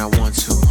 I want to.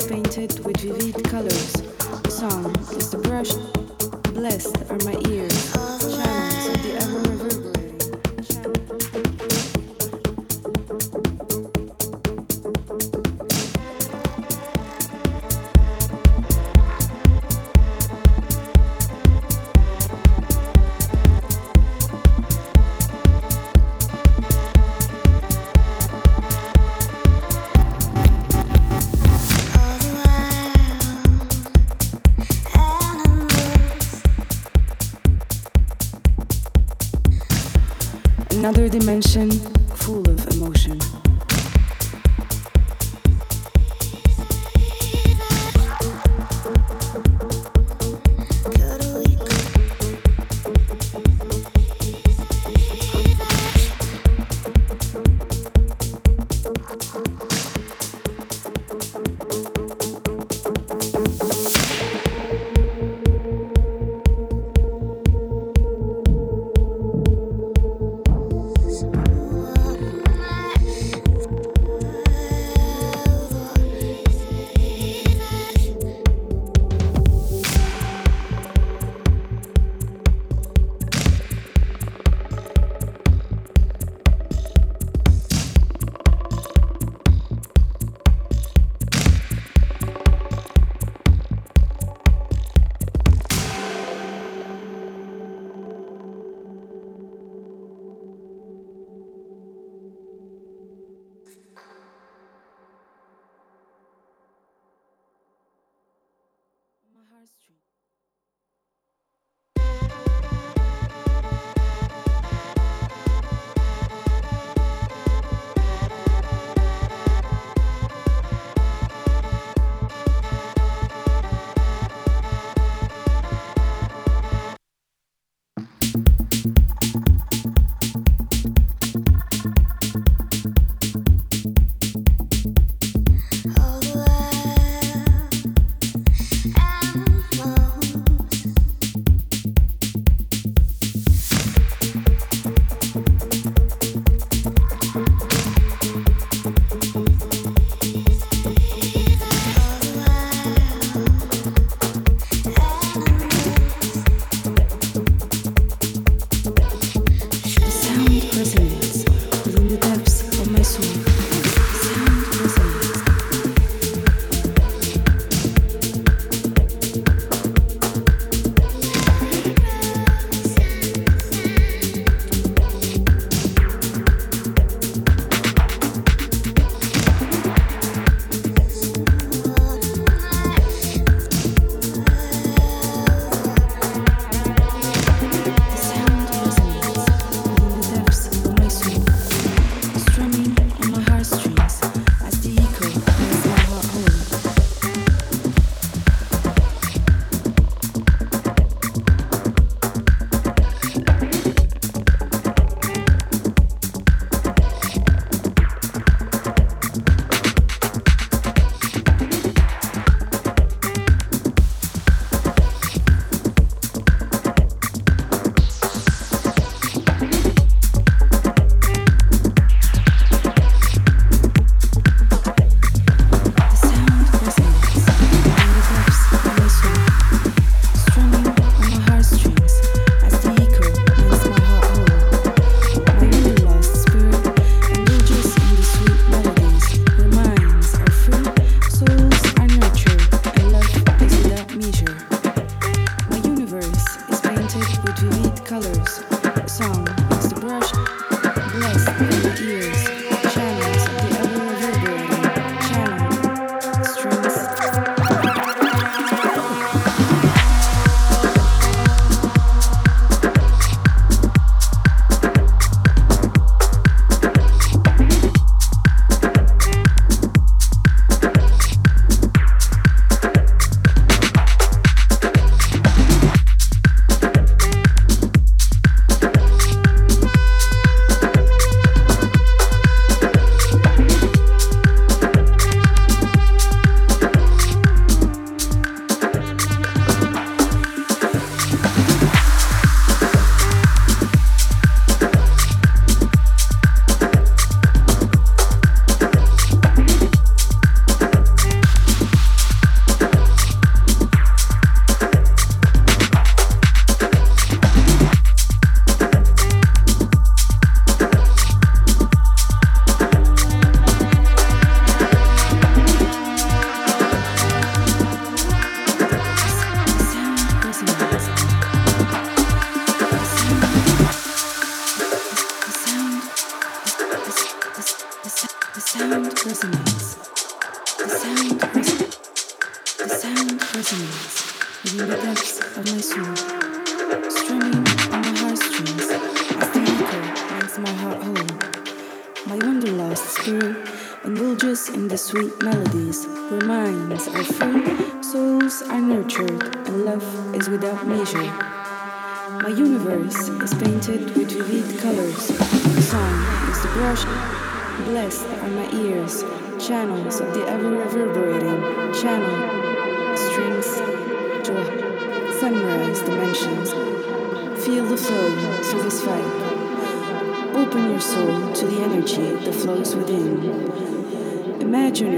is painted with vivid colors. The song is the brush. Blessed are my ears, channels of the ever reverberating. attention.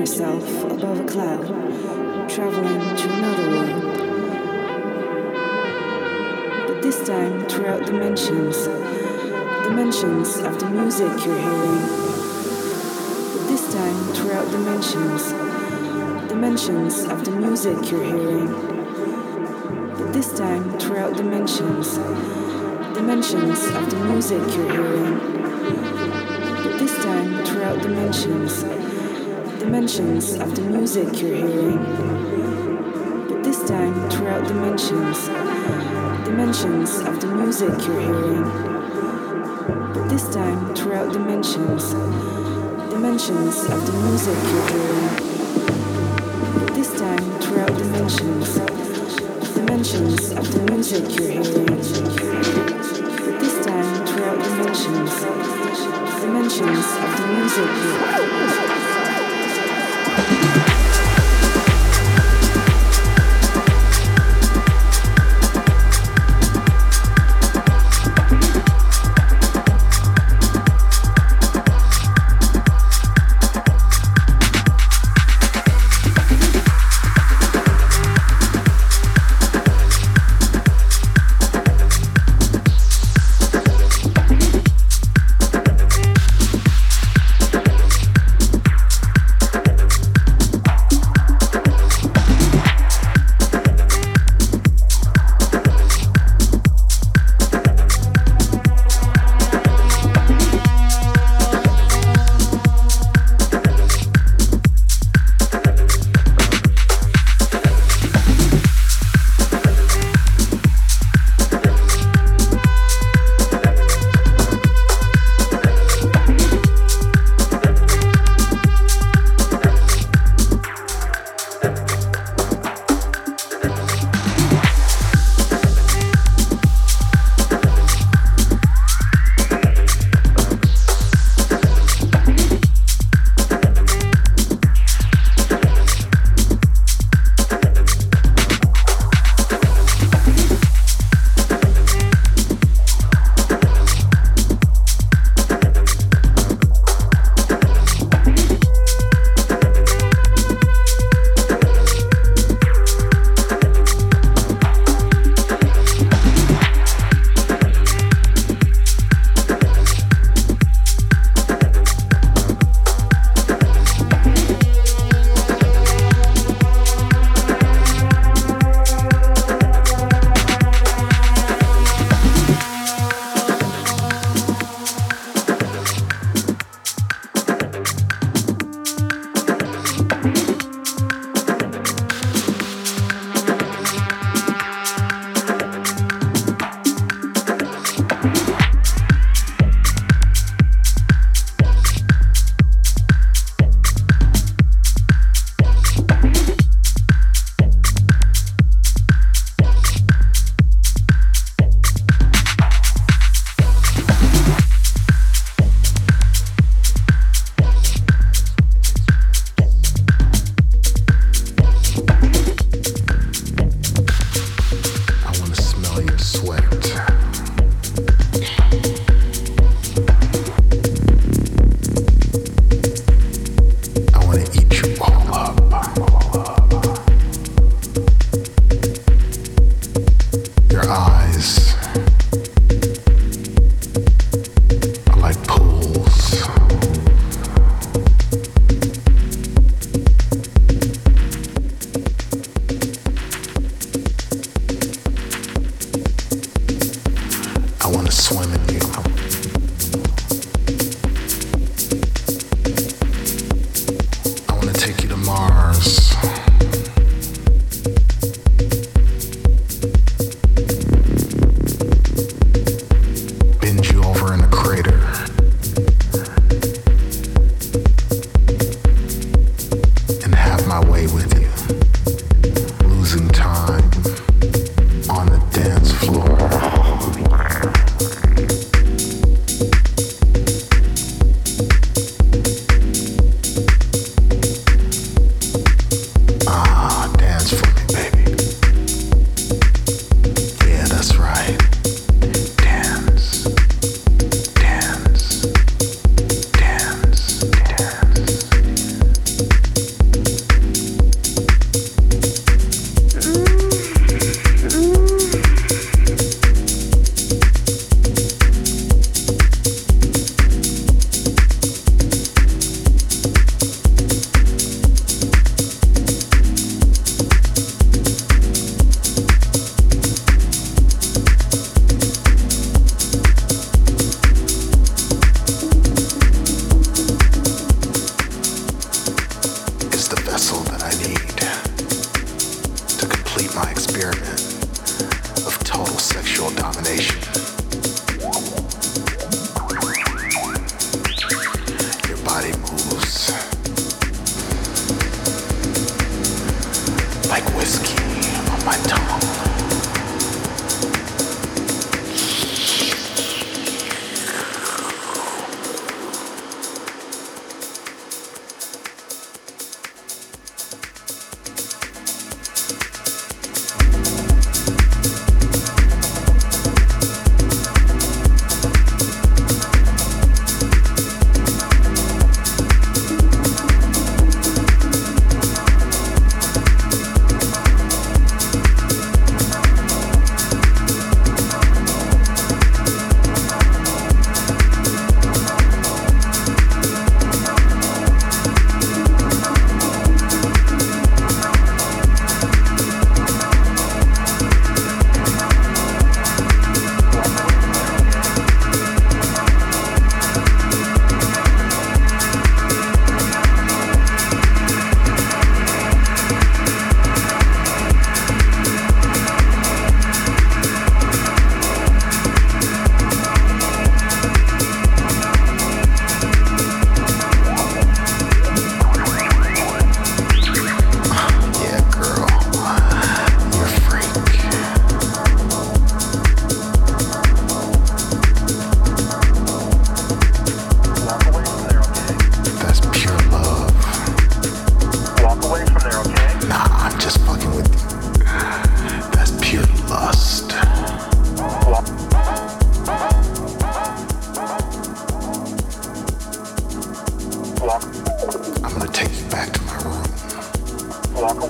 Yourself above a cloud, traveling to another world. But this time throughout dimensions, dimensions of the music you're hearing. But this time throughout dimensions, dimensions of the music you're hearing. But this time throughout dimensions, dimensions of the music you're hearing. But this time throughout dimensions, dimensions of the music you're hearing. But this time throughout dimensions, dimensions of the music you're hearing. But this time throughout dimensions, dimensions of the music you're hearing. But this time throughout dimensions, dimensions of the music you're hearing. But this time throughout dimensions, dimensions of the music you're Now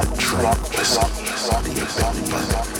the train, listen, listen to your